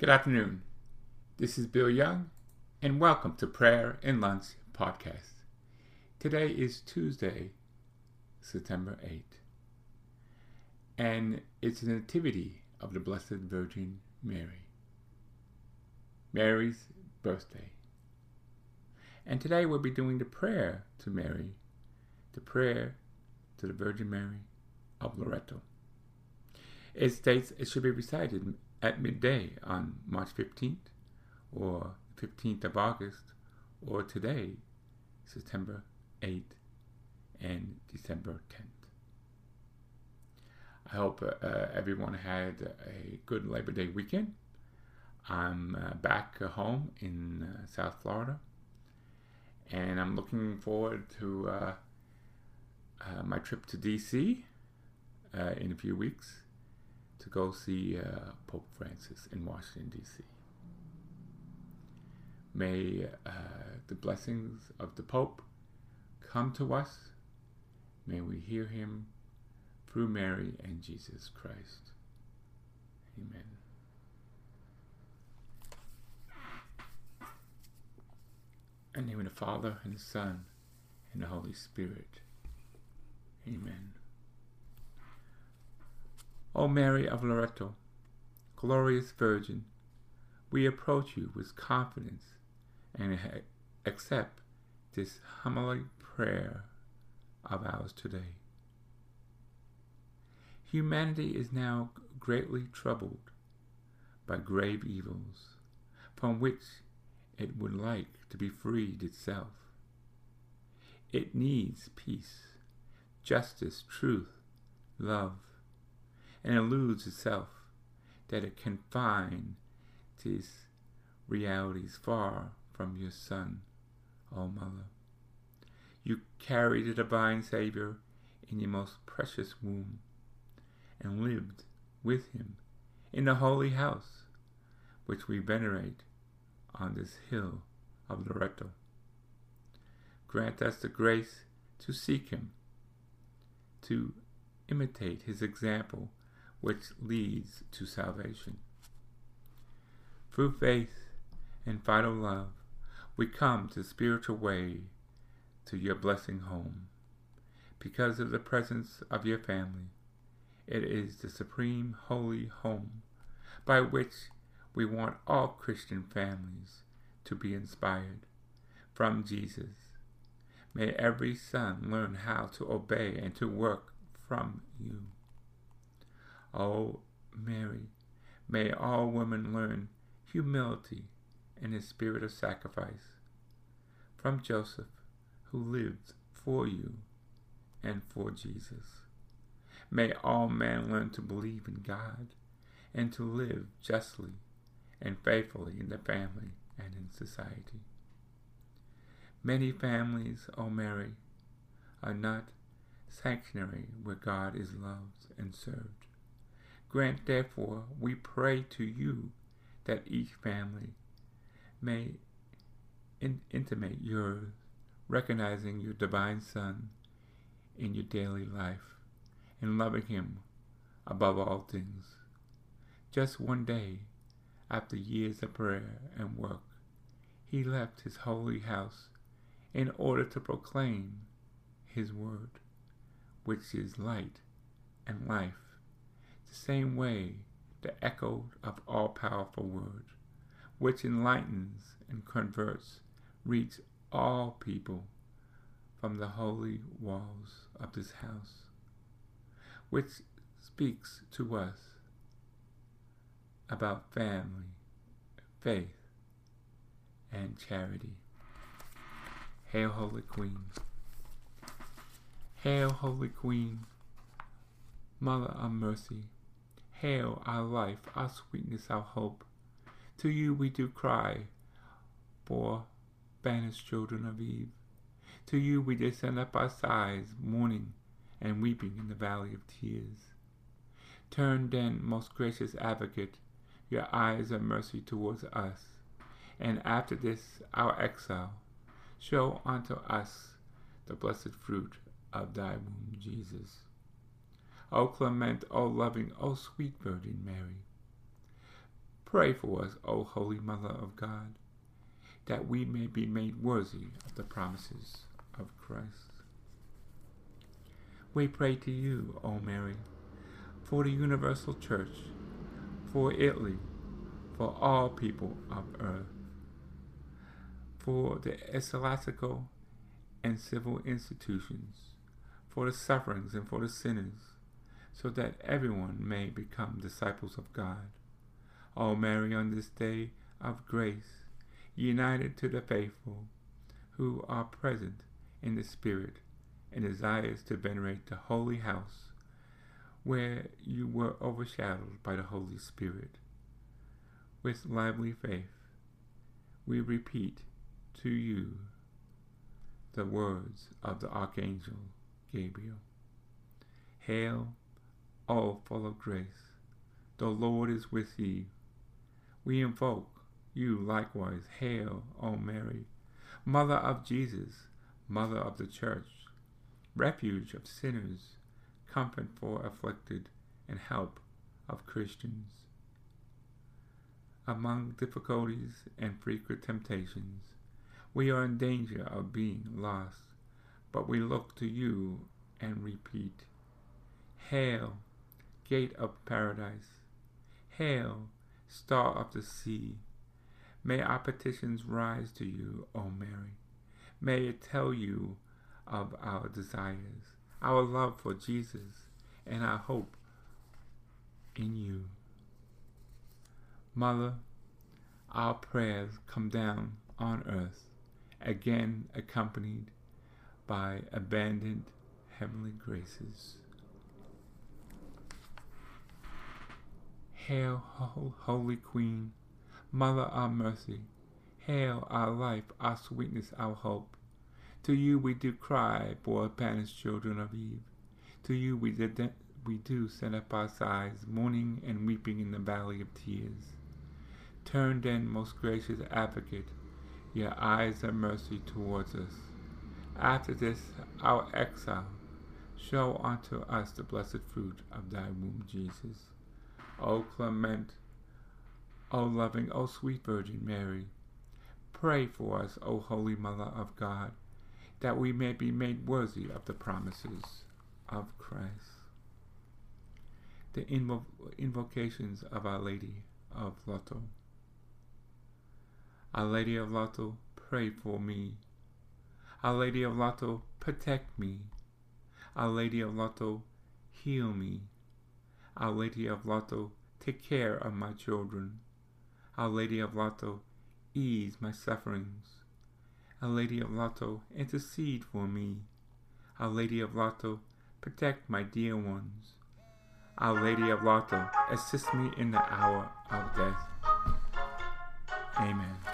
Good afternoon. This is Bill Young, and welcome to Prayer and Lunch Podcast. Today is Tuesday, September 8th, and it's the Nativity of the Blessed Virgin Mary. Mary's birthday. And today we'll be doing the prayer to Mary, the prayer to the Virgin Mary of Loreto. It states it should be recited at midday on March 15th or 15th of August or today, September 8th and December 10th. I hope uh, uh, everyone had a good Labor Day weekend. I'm uh, back home in uh, South Florida and I'm looking forward to uh, uh, my trip to DC in a few weeks to go see uh, Pope Francis in Washington, D.C. May uh, the blessings of the Pope come to us. May we hear him through Mary and Jesus Christ. Amen. In the name of the Father, and the Son, and the Holy Spirit. Amen. O Mary of Loreto, glorious Virgin, we approach you with confidence and accept this humble prayer of ours today. Humanity is now greatly troubled by grave evils from which it would like to be freed itself. It needs peace, justice, truth, love, and eludes itself that it can find these realities far from your Son, O Mother. You carried the divine Savior in your most precious womb and lived with him in the holy house which we venerate on this hill of Loreto. Grant us the grace to seek him, to imitate his example which leads to salvation. Through faith and vital love, we come to spiritual way to your blessing home. Because of the presence of your family, it is the supreme holy home by which we want all Christian families to be inspired from Jesus. May every son learn how to obey and to work from you. O Mary, may all women learn humility and the spirit of sacrifice from Joseph, who lived for you and for Jesus. May all men learn to believe in God and to live justly and faithfully in the family and in society. Many families, O Mary, are not sanctuary where God is loved and served. Grant, therefore, we pray to you that each family may in- intimate yours, recognizing your divine Son in your daily life and loving him above all things. Just one day, after years of prayer and work, he left his holy house in order to proclaim his word, which is light and life the same way the echo of all powerful word, which enlightens and converts, reach all people from the holy walls of this house, which speaks to us about family, faith, and charity. Hail, Holy Queen. Hail, Holy Queen, Mother of Mercy. Hail our life, our sweetness, our hope. To you we do cry, poor banished children of Eve. To you we descend up our sighs, mourning and weeping in the valley of tears. Turn then, most gracious advocate, your eyes of mercy towards us, and after this our exile, show unto us the blessed fruit of thy womb, Jesus. O clement, O loving, O sweet Virgin Mary, Pray for us, O Holy Mother of God, that we may be made worthy of the promises of Christ. We pray to you, O Mary, for the universal church, for Italy, for all people of earth, for the ecclesiastical and civil institutions, for the sufferings and for the sinners, so that everyone may become disciples of God O Mary, on this day of grace, united to the faithful who are present in the Spirit and desires to venerate the holy house where you were overshadowed by the Holy Spirit. With lively faith, we repeat to you the words of the Archangel Gabriel. Hail, O full of grace, the Lord is with thee. We invoke you likewise. Hail, O Mary, Mother of Jesus, Mother of the Church, refuge of sinners, comfort for afflicted, and help of Christians. Among difficulties and frequent temptations, we are in danger of being lost, but we look to you and repeat, Hail, gate of paradise! Hail, star of the sea. May our petitions rise to you, O Mary. May it tell you of our desires, our love for Jesus, and our hope in you. Mother, our prayers come down on earth, again accompanied by abandoned heavenly graces. Hail, Holy Queen, Mother of mercy. Hail, our life, our sweetness, our hope. To you we do cry, poor banished children of Eve. To you we, did, we do send up our sighs, mourning and weeping in the valley of tears. Turn then, most gracious advocate, your eyes of mercy towards us. After this, our exile, show unto us the blessed fruit of thy womb, Jesus. O clement, O loving, O sweet Virgin Mary, pray for us, O Holy Mother of God, that we may be made worthy of the promises of Christ. The invo- invocations of Our Lady of Loreto. Our Lady of Loreto, pray for me. Our Lady of Loreto, protect me. Our Lady of Loreto, heal me. Our Lady of Loreto, take care of my children. Our Lady of Loreto, ease my sufferings. Our Lady of Loreto, intercede for me. Our Lady of Loreto, protect my dear ones. Our Lady of Loreto, assist me in the hour of death. Amen.